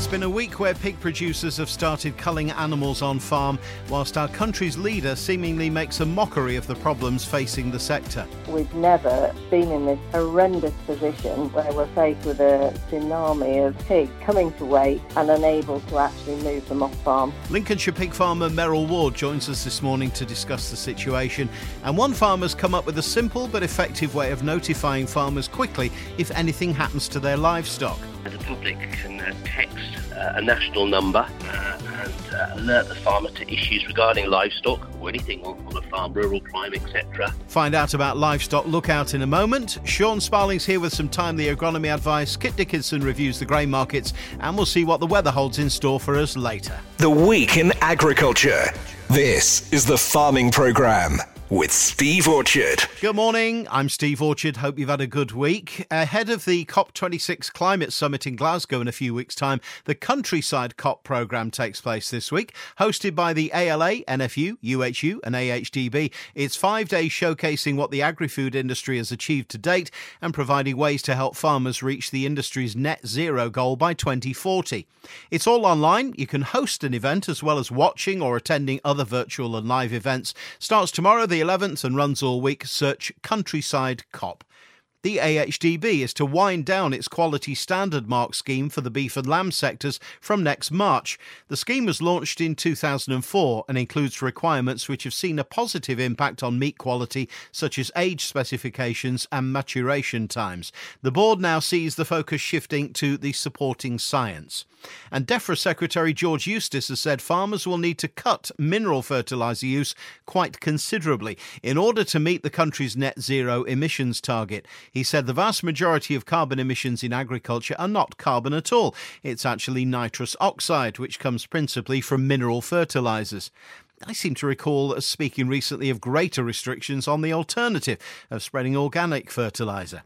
It's been a week where pig producers have started culling animals on farm, whilst our country's leader seemingly makes a mockery of the problems facing the sector. We've never been in this horrendous position where we're faced with a tsunami of pigs coming to weight and unable to actually move them off farm. Lincolnshire pig farmer Meryl Ward joins us this morning to discuss the situation. And one farmer's come up with a simple but effective way of notifying farmers quickly if anything happens to their livestock. The public can uh, text uh, a national number uh, and uh, alert the farmer to issues regarding livestock or anything on, on a farm, rural crime, etc. Find out about livestock lookout in a moment. Sean Sparling's here with some timely agronomy advice. Kit Dickinson reviews the grain markets, and we'll see what the weather holds in store for us later. The Week in Agriculture. This is the Farming Programme with Steve Orchard. Good morning. I'm Steve Orchard. Hope you've had a good week. Ahead of the COP26 Climate Summit in Glasgow in a few weeks' time, the Countryside COP programme takes place this week. Hosted by the ALA, NFU, UHU, and AHDB, it's five days showcasing what the agri food industry has achieved to date and providing ways to help farmers reach the industry's net zero goal by 2040. It's all online. You can host an event as well as watching or attending other virtual and live events. Starts tomorrow, the 11th, and runs all week. Search Countryside COP. The AHDB is to wind down its quality standard mark scheme for the beef and lamb sectors from next March. The scheme was launched in 2004 and includes requirements which have seen a positive impact on meat quality, such as age specifications and maturation times. The board now sees the focus shifting to the supporting science. And DEFRA Secretary George Eustice has said farmers will need to cut mineral fertiliser use quite considerably in order to meet the country's net zero emissions target. He said the vast majority of carbon emissions in agriculture are not carbon at all. It's actually nitrous oxide, which comes principally from mineral fertilisers. I seem to recall speaking recently of greater restrictions on the alternative of spreading organic fertiliser.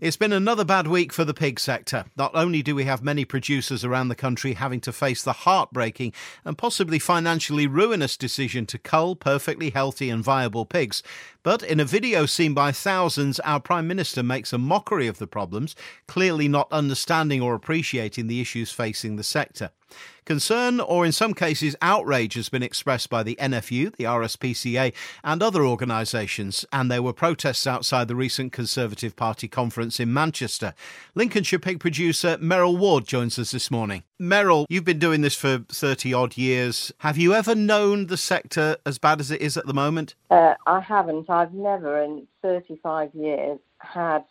It's been another bad week for the pig sector. Not only do we have many producers around the country having to face the heartbreaking and possibly financially ruinous decision to cull perfectly healthy and viable pigs, but in a video seen by thousands, our Prime Minister makes a mockery of the problems, clearly not understanding or appreciating the issues facing the sector. Concern, or in some cases outrage, has been expressed by the NFU, the RSPCA, and other organisations, and there were protests outside the recent Conservative Party conference in Manchester. Lincolnshire pig producer Meryl Ward joins us this morning. Meryl, you've been doing this for 30 odd years. Have you ever known the sector as bad as it is at the moment? Uh, I haven't. I've never in 35 years had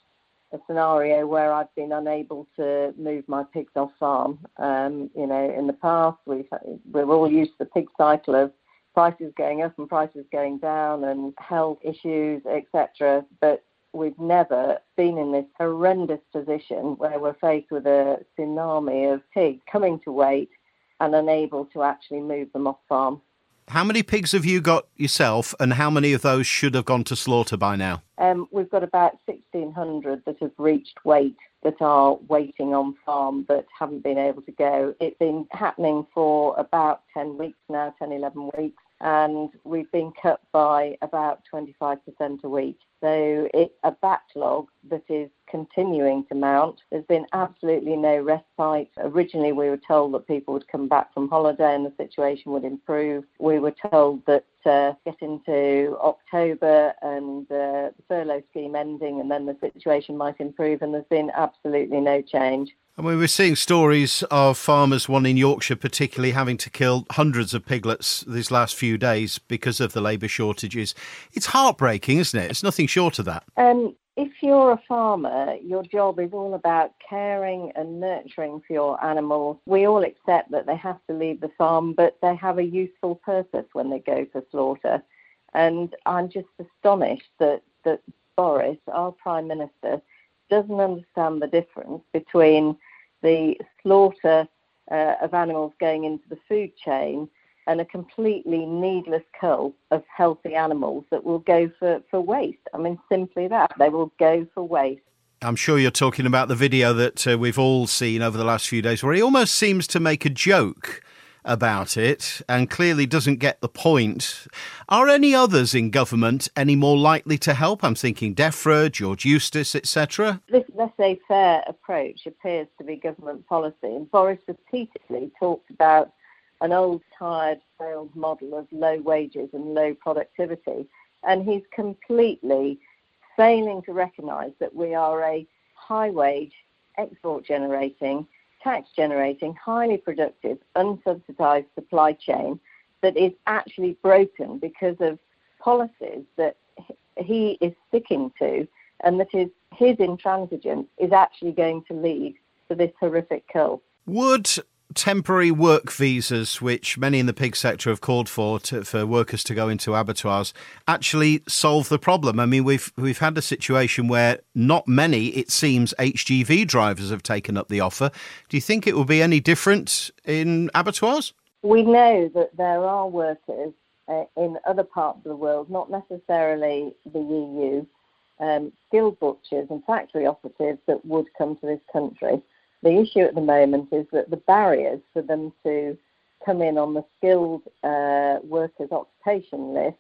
a scenario where I've been unable to move my pigs off farm. Um, you know, in the past, we've we're all used to the pig cycle of prices going up and prices going down and health issues, etc. But we've never been in this horrendous position where we're faced with a tsunami of pigs coming to weight and unable to actually move them off farm. How many pigs have you got yourself, and how many of those should have gone to slaughter by now? Um, we've got about 1,600 that have reached weight that are waiting on farm but haven't been able to go. It's been happening for about 10 weeks now, 10, 11 weeks, and we've been cut by about 25% a week. So it's a backlog that is continuing to mount. There's been absolutely no respite. Originally, we were told that people would come back from holiday and the situation would improve. We were told that uh, get into October and uh, the furlough scheme ending, and then the situation might improve. And there's been absolutely no change. I mean, we're seeing stories of farmers, one in Yorkshire particularly, having to kill hundreds of piglets these last few days because of the labour shortages. It's heartbreaking, isn't it? It's nothing short of that. Um, if you're a farmer, your job is all about caring and nurturing for your animals. We all accept that they have to leave the farm, but they have a useful purpose when they go for slaughter. And I'm just astonished that, that Boris, our Prime Minister, doesn't understand the difference between the slaughter uh, of animals going into the food chain and a completely needless cull of healthy animals that will go for, for waste. I mean, simply that. They will go for waste. I'm sure you're talking about the video that uh, we've all seen over the last few days where he almost seems to make a joke about it and clearly doesn't get the point. Are any others in government any more likely to help? I'm thinking DEFRA, George Eustice, etc. This laissez-faire approach appears to be government policy, and Boris repeatedly talked about an old, tired, failed model of low wages and low productivity, and he's completely failing to recognise that we are a high-wage, export-generating tax generating, highly productive, unsubsidized supply chain that is actually broken because of policies that he is sticking to and that his, his intransigence is actually going to lead to this horrific kill. Would temporary work visas, which many in the pig sector have called for to, for workers to go into abattoirs, actually solve the problem? I mean, we've we've had a situation where not many, it seems, HGV drivers have taken up the offer. Do you think it will be any different in abattoirs? We know that there are workers uh, in other parts of the world, not necessarily the EU, um, skilled butchers and factory operatives that would come to this country. The issue at the moment is that the barriers for them to come in on the skilled uh, workers occupation list,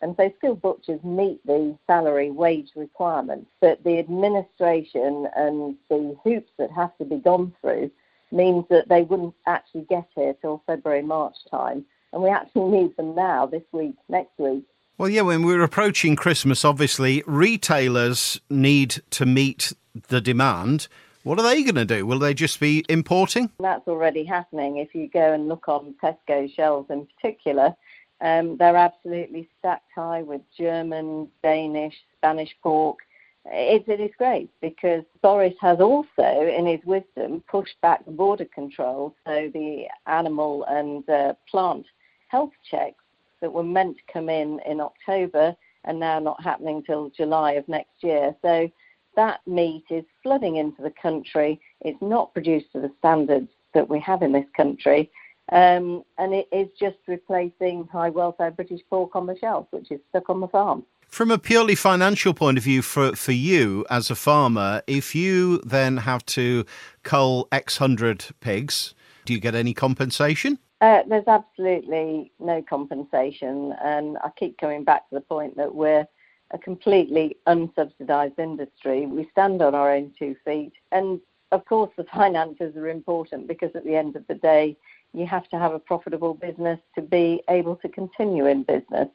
and so skilled butchers meet the salary wage requirements, but the administration and the hoops that have to be gone through means that they wouldn't actually get here till February, March time. And we actually need them now, this week, next week. Well, yeah, when we're approaching Christmas, obviously, retailers need to meet the demand. What are they going to do? Will they just be importing? That's already happening. If you go and look on Tesco shelves in particular, um, they're absolutely stacked high with German, Danish, Spanish pork. It's a disgrace because Boris has also, in his wisdom, pushed back the border control. So the animal and uh, plant health checks that were meant to come in in October are now not happening till July of next year. So that meat is flooding into the country. It's not produced to the standards that we have in this country. Um, and it is just replacing high welfare British pork on the shelf, which is stuck on the farm. From a purely financial point of view, for, for you as a farmer, if you then have to cull X hundred pigs, do you get any compensation? Uh, there's absolutely no compensation. And I keep coming back to the point that we're a completely unsubsidised industry. We stand on our own two feet. And of course, the finances are important because at the end of the day, you have to have a profitable business to be able to continue in business.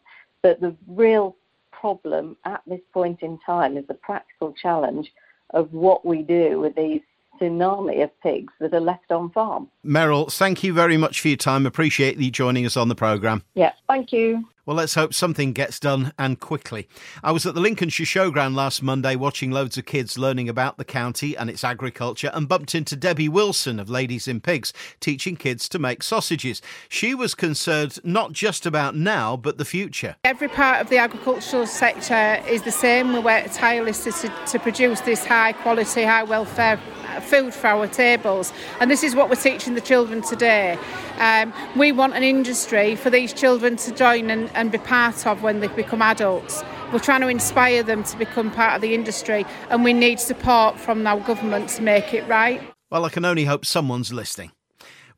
But the real problem at this point in time is the practical challenge of what we do with these tsunami of pigs that are left on farm. Meryl, thank you very much for your time. Appreciate you joining us on the programme. Yeah, thank you. Well, let's hope something gets done and quickly. I was at the Lincolnshire Showground last Monday watching loads of kids learning about the county and its agriculture and bumped into Debbie Wilson of Ladies in Pigs teaching kids to make sausages. She was concerned not just about now but the future. Every part of the agricultural sector is the same. We work tirelessly to, to produce this high quality, high welfare food for our tables. And this is what we're teaching the children today. Um, we want an industry for these children to join and, and be part of when they become adults. We're trying to inspire them to become part of the industry, and we need support from our government to make it right. Well, I can only hope someone's listening.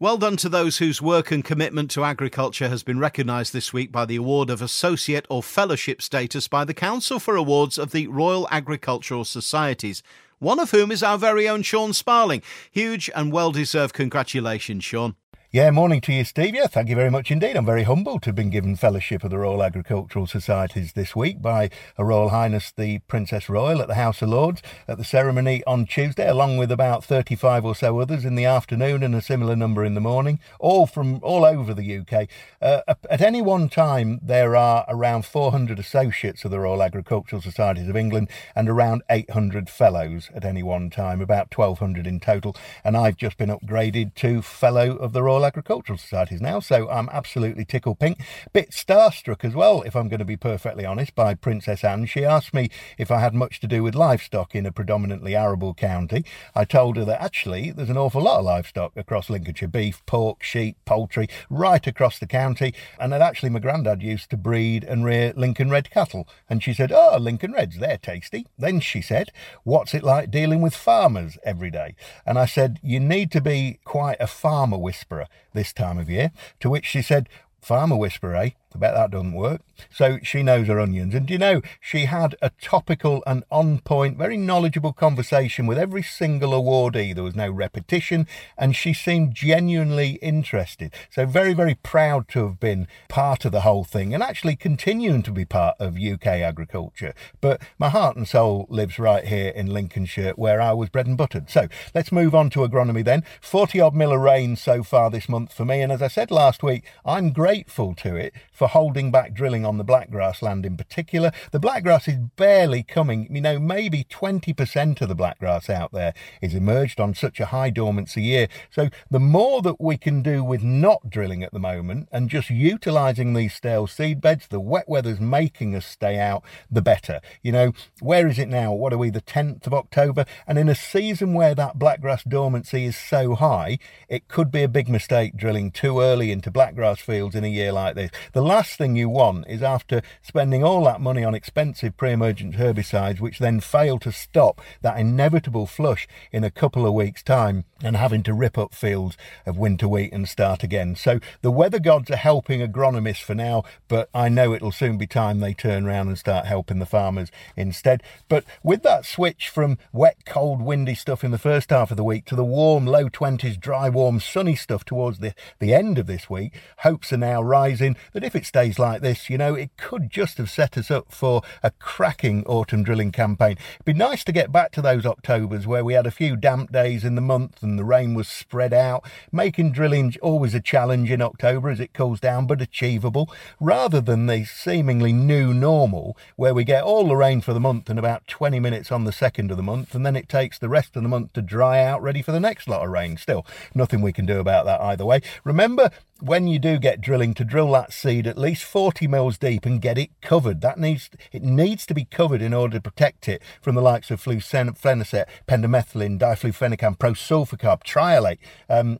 Well done to those whose work and commitment to agriculture has been recognised this week by the award of Associate or Fellowship status by the Council for Awards of the Royal Agricultural Societies one of whom is our very own Sean Sparling. Huge and well deserved congratulations, Sean. Yeah, morning to you, Steve. Yeah, thank you very much indeed. I'm very humbled to have been given Fellowship of the Royal Agricultural Societies this week by Her Royal Highness the Princess Royal at the House of Lords at the ceremony on Tuesday, along with about 35 or so others in the afternoon and a similar number in the morning, all from all over the UK. Uh, at any one time, there are around 400 associates of the Royal Agricultural Societies of England and around 800 fellows at any one time, about 1,200 in total. And I've just been upgraded to Fellow of the Royal Royal Agricultural Societies now, so I'm absolutely tickle pink. Bit starstruck as well, if I'm going to be perfectly honest, by Princess Anne. She asked me if I had much to do with livestock in a predominantly arable county. I told her that actually there's an awful lot of livestock across Lincolnshire beef, pork, sheep, poultry, right across the county, and that actually my granddad used to breed and rear Lincoln Red cattle. And she said, Oh, Lincoln Reds, they're tasty. Then she said, What's it like dealing with farmers every day? And I said, You need to be quite a farmer whisperer this time of year. To which she said, Farmer whisperer, eh? I bet that doesn't work. So she knows her onions. And you know, she had a topical and on point, very knowledgeable conversation with every single awardee. There was no repetition, and she seemed genuinely interested. So, very, very proud to have been part of the whole thing and actually continuing to be part of UK agriculture. But my heart and soul lives right here in Lincolnshire, where I was bred and buttered. So, let's move on to agronomy then. 40 odd mil of rain so far this month for me. And as I said last week, I'm grateful to it for holding back drilling on the blackgrass land in particular. The blackgrass is barely coming, you know, maybe 20% of the blackgrass out there is emerged on such a high dormancy year. So the more that we can do with not drilling at the moment and just utilising these stale seed beds, the wet weather's making us stay out, the better. You know, where is it now? What are we, the 10th of October? And in a season where that blackgrass dormancy is so high, it could be a big mistake drilling too early into blackgrass fields in a year like this. The last thing you want is after spending all that money on expensive pre-emergent herbicides, which then fail to stop that inevitable flush in a couple of weeks' time and having to rip up fields of winter wheat and start again. So the weather gods are helping agronomists for now, but I know it'll soon be time they turn around and start helping the farmers instead. But with that switch from wet, cold, windy stuff in the first half of the week to the warm, low 20s, dry, warm, sunny stuff towards the, the end of this week, hopes are now rising that if it stays like this, you know, it could just have set us up for a cracking autumn drilling campaign. It'd be nice to get back to those Octobers where we had a few damp days in the month and the rain was spread out, making drilling always a challenge in October as it cools down, but achievable, rather than the seemingly new normal where we get all the rain for the month and about 20 minutes on the second of the month, and then it takes the rest of the month to dry out, ready for the next lot of rain. Still, nothing we can do about that either way. Remember, when you do get drilling to drill that seed at least 40 mils deep and get it covered. That needs it needs to be covered in order to protect it from the likes of flufenacet pendimethalin diflufenican prosulfocarb triallate um,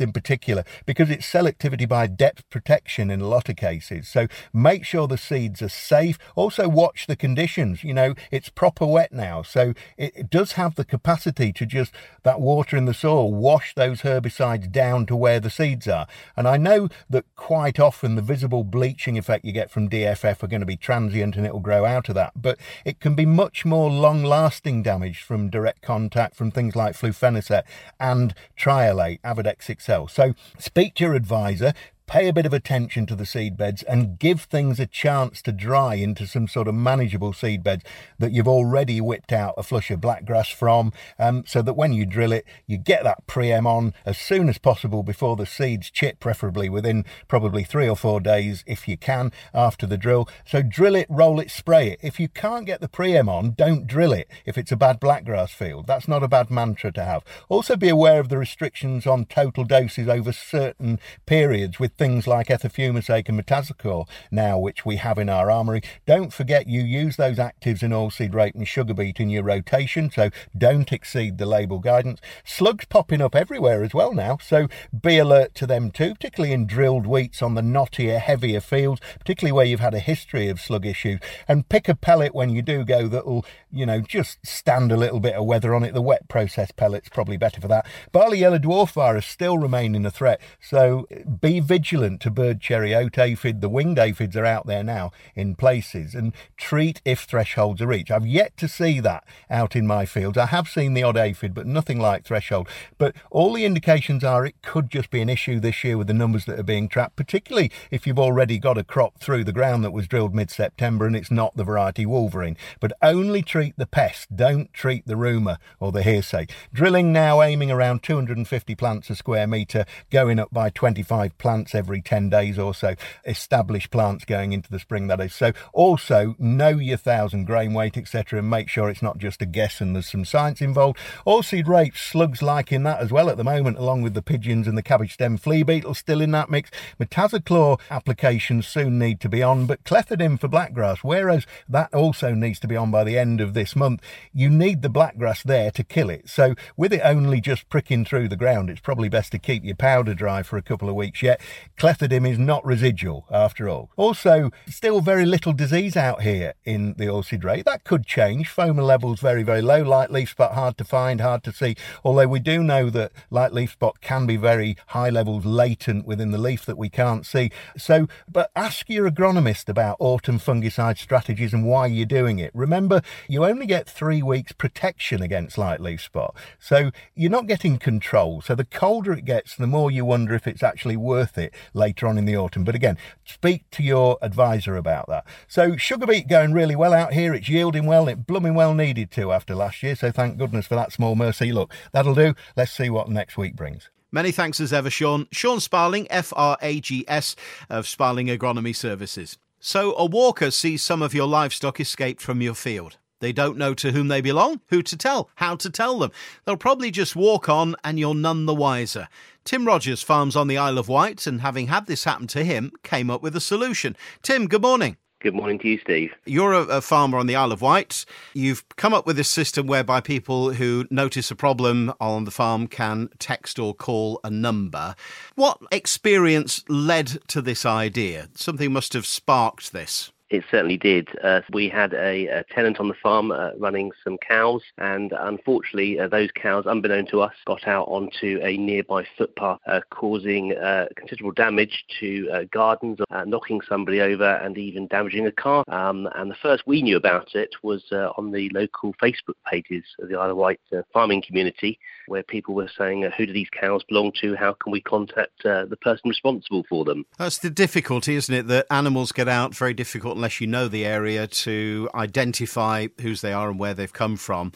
in particular because it's selectivity by depth protection in a lot of cases. So make sure the seeds are safe. Also watch the conditions you know it's proper wet now. So it, it does have the capacity to just that water in the soil wash those herbicides down to where the seeds are. And I I know that quite often the visible bleaching effect you get from DFF are going to be transient and it will grow out of that, but it can be much more long lasting damage from direct contact from things like flufenacet and triallate, Avadex XL. So speak to your advisor, pay a bit of attention to the seed beds and give things a chance to dry into some sort of manageable seed beds that you've already whipped out a flush of blackgrass from um, so that when you drill it you get that pre-em on as soon as possible before the seeds chip preferably within probably three or four days if you can after the drill. So drill it roll it spray it. If you can't get the pre-em on don't drill it if it's a bad blackgrass field. That's not a bad mantra to have. Also be aware of the restrictions on total doses over certain periods with things like ethofumesate and metazachlor now, which we have in our armoury. Don't forget you use those actives in oilseed rape and sugar beet in your rotation, so don't exceed the label guidance. Slugs popping up everywhere as well now, so be alert to them too, particularly in drilled wheats on the knottier, heavier fields, particularly where you've had a history of slug issues. And pick a pellet when you do go that'll, you know, just stand a little bit of weather on it. The wet process pellet's probably better for that. Barley yellow dwarf virus still remaining a threat, so be vigilant vigilant to bird cherry oat aphid. The winged aphids are out there now in places and treat if thresholds are reached. I've yet to see that out in my fields. I have seen the odd aphid, but nothing like threshold. But all the indications are it could just be an issue this year with the numbers that are being trapped, particularly if you've already got a crop through the ground that was drilled mid September and it's not the variety Wolverine. But only treat the pest, don't treat the rumour or the hearsay. Drilling now aiming around 250 plants a square metre, going up by 25 plants every 10 days or so. Establish plants going into the spring, that is. So also know your thousand grain weight, etc., and make sure it's not just a guess and there's some science involved. Oilseed rape, slugs liking that as well at the moment, along with the pigeons and the cabbage stem flea beetle still in that mix. Metazachlor applications soon need to be on, but clethodim for blackgrass, whereas that also needs to be on by the end of this month, you need the blackgrass there to kill it. So with it only just pricking through the ground, it's probably best to keep your powder dry for a couple of weeks yet. Clethodim is not residual after all. Also, still very little disease out here in the Oilseed Rape. That could change. Phoma levels very, very low. Light leaf spot hard to find, hard to see. Although we do know that light leaf spot can be very high levels latent within the leaf that we can't see. So, but ask your agronomist about autumn fungicide strategies and why you're doing it. Remember, you only get three weeks protection against light leaf spot. So you're not getting control. So the colder it gets, the more you wonder if it's actually worth it later on in the autumn. But again, speak to your advisor about that. So sugar beet going really well out here. It's yielding well. It blooming well needed to after last year. So thank goodness for that small mercy. Look, that'll do. Let's see what next week brings. Many thanks as ever, Sean. Sean Sparling, F R A G S, of Sparling Agronomy Services. So, a walker sees some of your livestock escaped from your field. They don't know to whom they belong, who to tell, how to tell them. They'll probably just walk on and you're none the wiser. Tim Rogers farms on the Isle of Wight and having had this happen to him, came up with a solution. Tim, good morning. Good morning to you, Steve. You're a, a, farmer on the Isle of Wight. You've come up with this system whereby people who notice a problem on the farm can text or call a number. What experience led to this idea? Something must have sparked this. It certainly did. Uh, we had a, a, tenant on the farm uh, running some cows, and unfortunately, uh, those cows, unbeknown to us, got out onto a nearby footpath, uh, causing uh, considerable damage to uh, gardens, knocking somebody over, and even damaging a car. Um, and the first we knew about it was on the local Facebook pages of the Isle of Wight farming community, where people were saying, "Who do these cows belong to? How can we contact the person responsible for them?" That's the difficulty, isn't it? That animals get out very difficult unless you know the area to identify whose they are and where they've come from.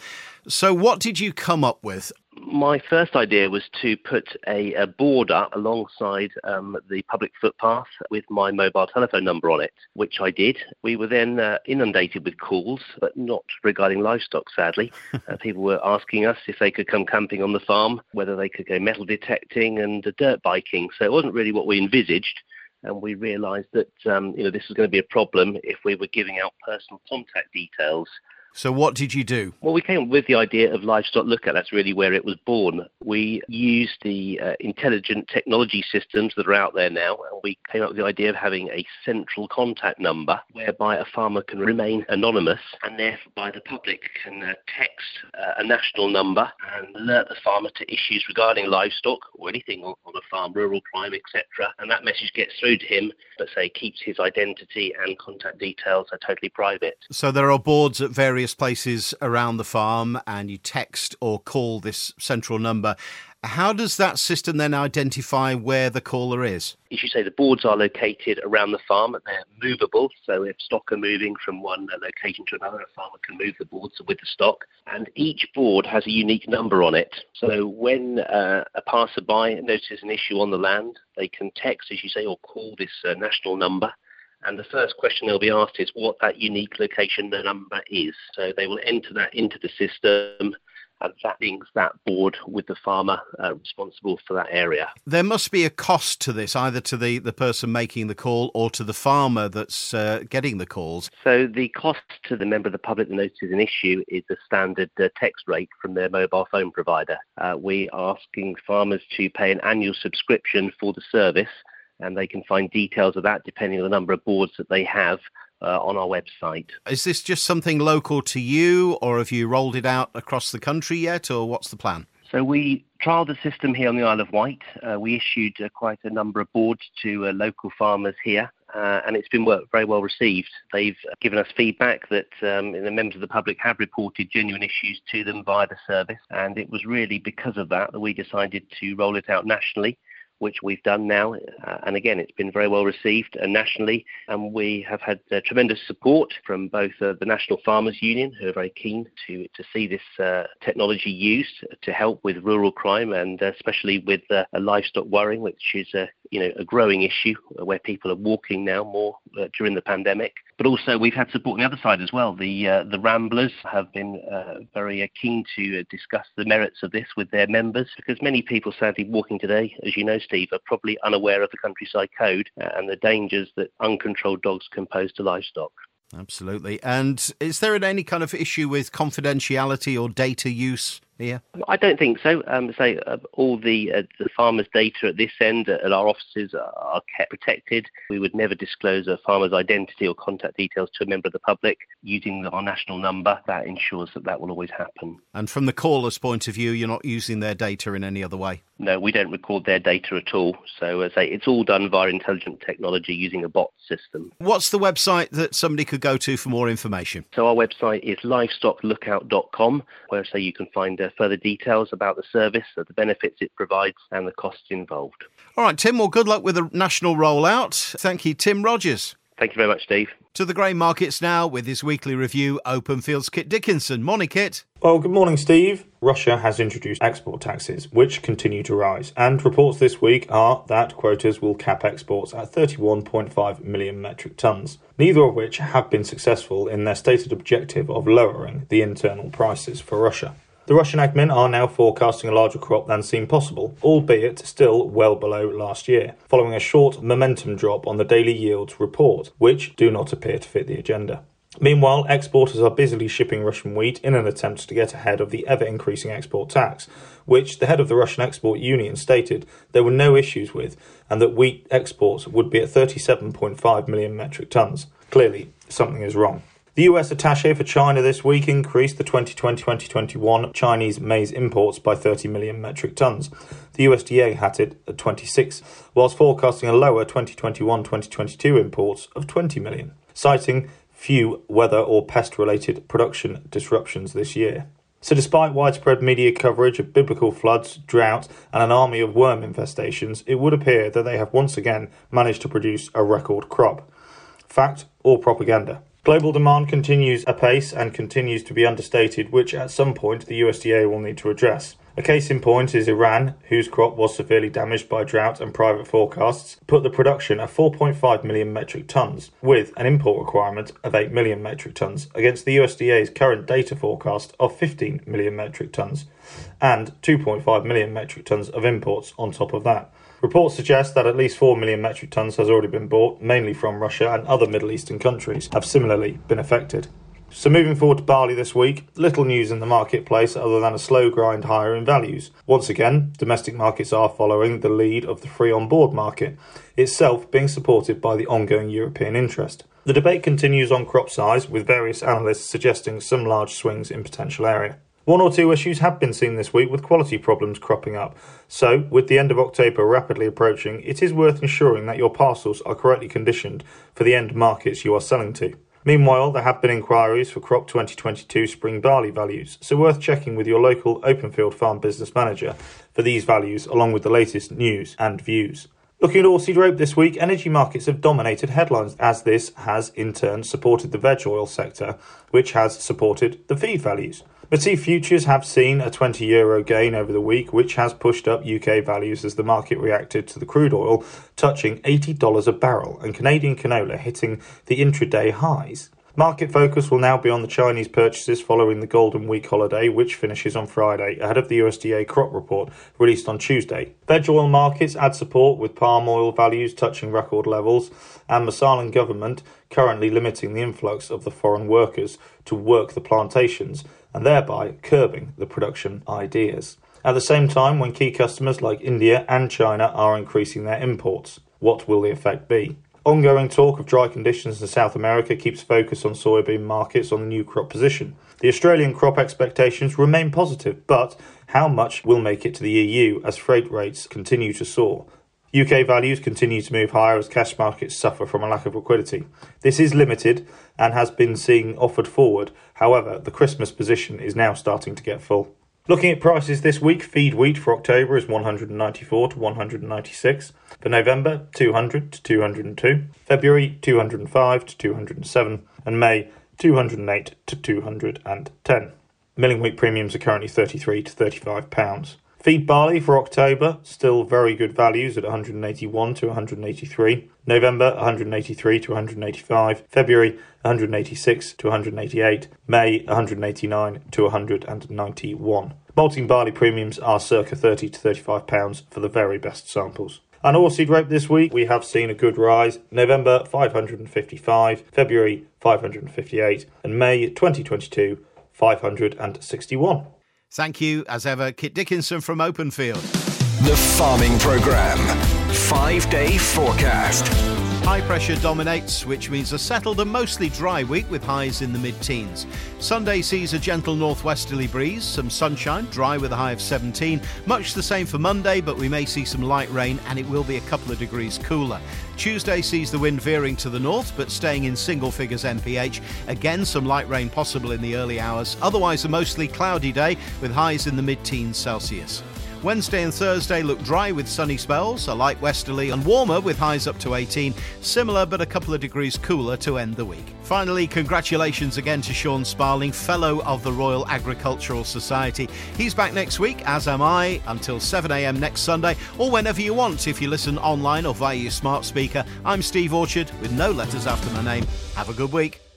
So, what did you come up with? My first idea was to put a, a board up alongside um, the public footpath with my mobile telephone number on it, which I did. We were then uh, inundated with calls, but not regarding livestock, sadly. uh, people were asking us if they could come camping on the farm, whether they could go metal detecting and uh, dirt biking. So it wasn't really what we envisaged and we realised that um, you know this was going to be a problem if we were giving out personal contact details so, what did you do? Well, we came up with the idea of Livestock Lookout. That's really where it was born. We used the uh, intelligent technology systems that are out there now, and we came up with the idea of having a central contact number whereby a farmer can remain anonymous, and thereby the public can uh, text uh, a national number and alert the farmer to issues regarding livestock or anything on, on a farm, rural crime, etc. And that message gets through to him, but say keeps his identity and contact details are totally private. So there are boards at various various places around the farm and you text or call this central number. How does that system then identify where the caller is? As you say, the boards are located around the farm and they're movable. So if stock are moving from one location to another, a farmer can move the boards with the stock. And each board has a unique number on it. So when uh, a passerby notices an issue on the land, they can text, as you say, or call this uh, national number and the first question they'll be asked is what that unique location number is. So they will enter that into the system and that links that board with the farmer uh, responsible for that area. There must be a cost to this, either to the, the person making the call or to the farmer that's uh, getting the calls. So the cost to the member of the public that notices an issue is a standard uh, text rate from their mobile phone provider. Uh, we are asking farmers to pay an annual subscription for the service and they can find details of that depending on the number of boards that they have uh, on our website. Is this just something local to you, or have you rolled it out across the country yet, or what's the plan? So we trialled the system here on the Isle of Wight. Uh, we issued uh, quite a number of boards to uh, local farmers here, uh, and it's been very well received. They've given us feedback that um, the members of the public have reported genuine issues to them via the service, and it was really because of that that we decided to roll it out nationally which we've done now. Uh, and again, it's been very well received uh, nationally. And we have had uh, tremendous support from both uh, the National Farmers Union, who are very keen to, to see this uh, technology used to help with rural crime and uh, especially with livestock worrying, which is you know, a growing issue where people are walking now more during the pandemic. But also, we've had support on the other side as well. The uh, the Ramblers have been uh, very uh, keen to uh, discuss the merits of this with their members because many people, sadly, walking today, as you know, Steve, are probably unaware of the countryside code uh, and the dangers that uncontrolled dogs can pose to livestock. Absolutely. And is there any kind of issue with confidentiality or data use here? I don't think so. Um, say uh, all the uh, the farmers' data at this end uh, at our offices are kept protected. We would never disclose a farmer's identity or contact details to a member of the public using our national number. That ensures that that will always happen. And from the caller's point of view, you're not using their data in any other way. No, we don't record their data at all. So, as I say, it's all done via intelligent technology using a bot system. What's the website that somebody could go to for more information? So, our website is livestocklookout.com, where say you can find uh, further details about the service, uh, the benefits it provides, and the costs involved. All right, Tim. Well, good luck with the national rollout. Thank you, Tim Rogers. Thank you very much, Steve. To the grain markets now with his weekly review, Openfield's Kit Dickinson. Morning, Kit. Well, good morning, Steve. Russia has introduced export taxes, which continue to rise, and reports this week are that quotas will cap exports at 31.5 million metric tonnes, neither of which have been successful in their stated objective of lowering the internal prices for Russia. The Russian agmin are now forecasting a larger crop than seemed possible, albeit still well below last year, following a short momentum drop on the daily yields report, which do not appear to fit the agenda. Meanwhile, exporters are busily shipping Russian wheat in an attempt to get ahead of the ever increasing export tax, which the head of the Russian Export Union stated there were no issues with, and that wheat exports would be at 37.5 million metric tonnes. Clearly, something is wrong. The US attaché for China this week increased the 2020-2021 Chinese maize imports by 30 million metric tons. The USDA had it at 26, whilst forecasting a lower 2021-2022 imports of 20 million, citing few weather or pest-related production disruptions this year. So, despite widespread media coverage of biblical floods, drought, and an army of worm infestations, it would appear that they have once again managed to produce a record crop. Fact or propaganda? Global demand continues apace and continues to be understated, which at some point the USDA will need to address. A case in point is Iran, whose crop was severely damaged by drought and private forecasts, put the production at 4.5 million metric tonnes, with an import requirement of 8 million metric tonnes, against the USDA's current data forecast of 15 million metric tonnes, and 2.5 million metric tonnes of imports on top of that. Reports suggest that at least 4 million metric tons has already been bought, mainly from Russia and other Middle Eastern countries, have similarly been affected. So, moving forward to barley this week, little news in the marketplace other than a slow grind higher in values. Once again, domestic markets are following the lead of the free on board market, itself being supported by the ongoing European interest. The debate continues on crop size, with various analysts suggesting some large swings in potential area. One or two issues have been seen this week with quality problems cropping up. So, with the end of October rapidly approaching, it is worth ensuring that your parcels are correctly conditioned for the end markets you are selling to. Meanwhile, there have been inquiries for crop 2022 spring barley values, so worth checking with your local Openfield farm business manager for these values along with the latest news and views. Looking at oilseed rape this week, energy markets have dominated headlines as this has in turn supported the veg oil sector, which has supported the feed values. Matif futures have seen a 20 euro gain over the week, which has pushed up UK values as the market reacted to the crude oil touching $80 a barrel and Canadian canola hitting the intraday highs. Market focus will now be on the Chinese purchases following the Golden Week holiday, which finishes on Friday, ahead of the USDA crop report released on Tuesday. Veg oil markets add support with palm oil values touching record levels, and the Malaysian government currently limiting the influx of the foreign workers to work the plantations and thereby curbing the production ideas. At the same time, when key customers like India and China are increasing their imports, what will the effect be? Ongoing talk of dry conditions in South America keeps focus on soybean markets on the new crop position. The Australian crop expectations remain positive, but how much will make it to the EU as freight rates continue to soar? UK values continue to move higher as cash markets suffer from a lack of liquidity. This is limited and has been seen offered forward. However, the Christmas position is now starting to get full. Looking at prices this week, feed wheat for October is 194 to 196. For November, 200 to 202. February, 205 to 207. And May, 208 to 210. Milling wheat premiums are currently 33 to 35 pounds. Feed barley for October, still very good values at 181 to 183. November, 183 to 185. February, 186 to 188. May, 189 to 191. Malting barley premiums are circa 30 to 35 pounds for the very best samples. And oilseed rape this week, we have seen a good rise. November, 555. February, 558. And May 2022, 561. Thank you, as ever, Kit Dickinson from Openfield. The Farming Programme. Five day forecast. High pressure dominates, which means a settled and mostly dry week with highs in the mid teens. Sunday sees a gentle northwesterly breeze, some sunshine, dry with a high of 17. Much the same for Monday, but we may see some light rain and it will be a couple of degrees cooler. Tuesday sees the wind veering to the north but staying in single figures MPH. Again, some light rain possible in the early hours. Otherwise, a mostly cloudy day with highs in the mid teens Celsius. Wednesday and Thursday look dry with sunny spells, a light westerly and warmer with highs up to 18, similar but a couple of degrees cooler to end the week. Finally, congratulations again to Sean Sparling, Fellow of the Royal Agricultural Society. He's back next week, as am I, until 7am next Sunday, or whenever you want if you listen online or via your smart speaker. I'm Steve Orchard with no letters after my name. Have a good week.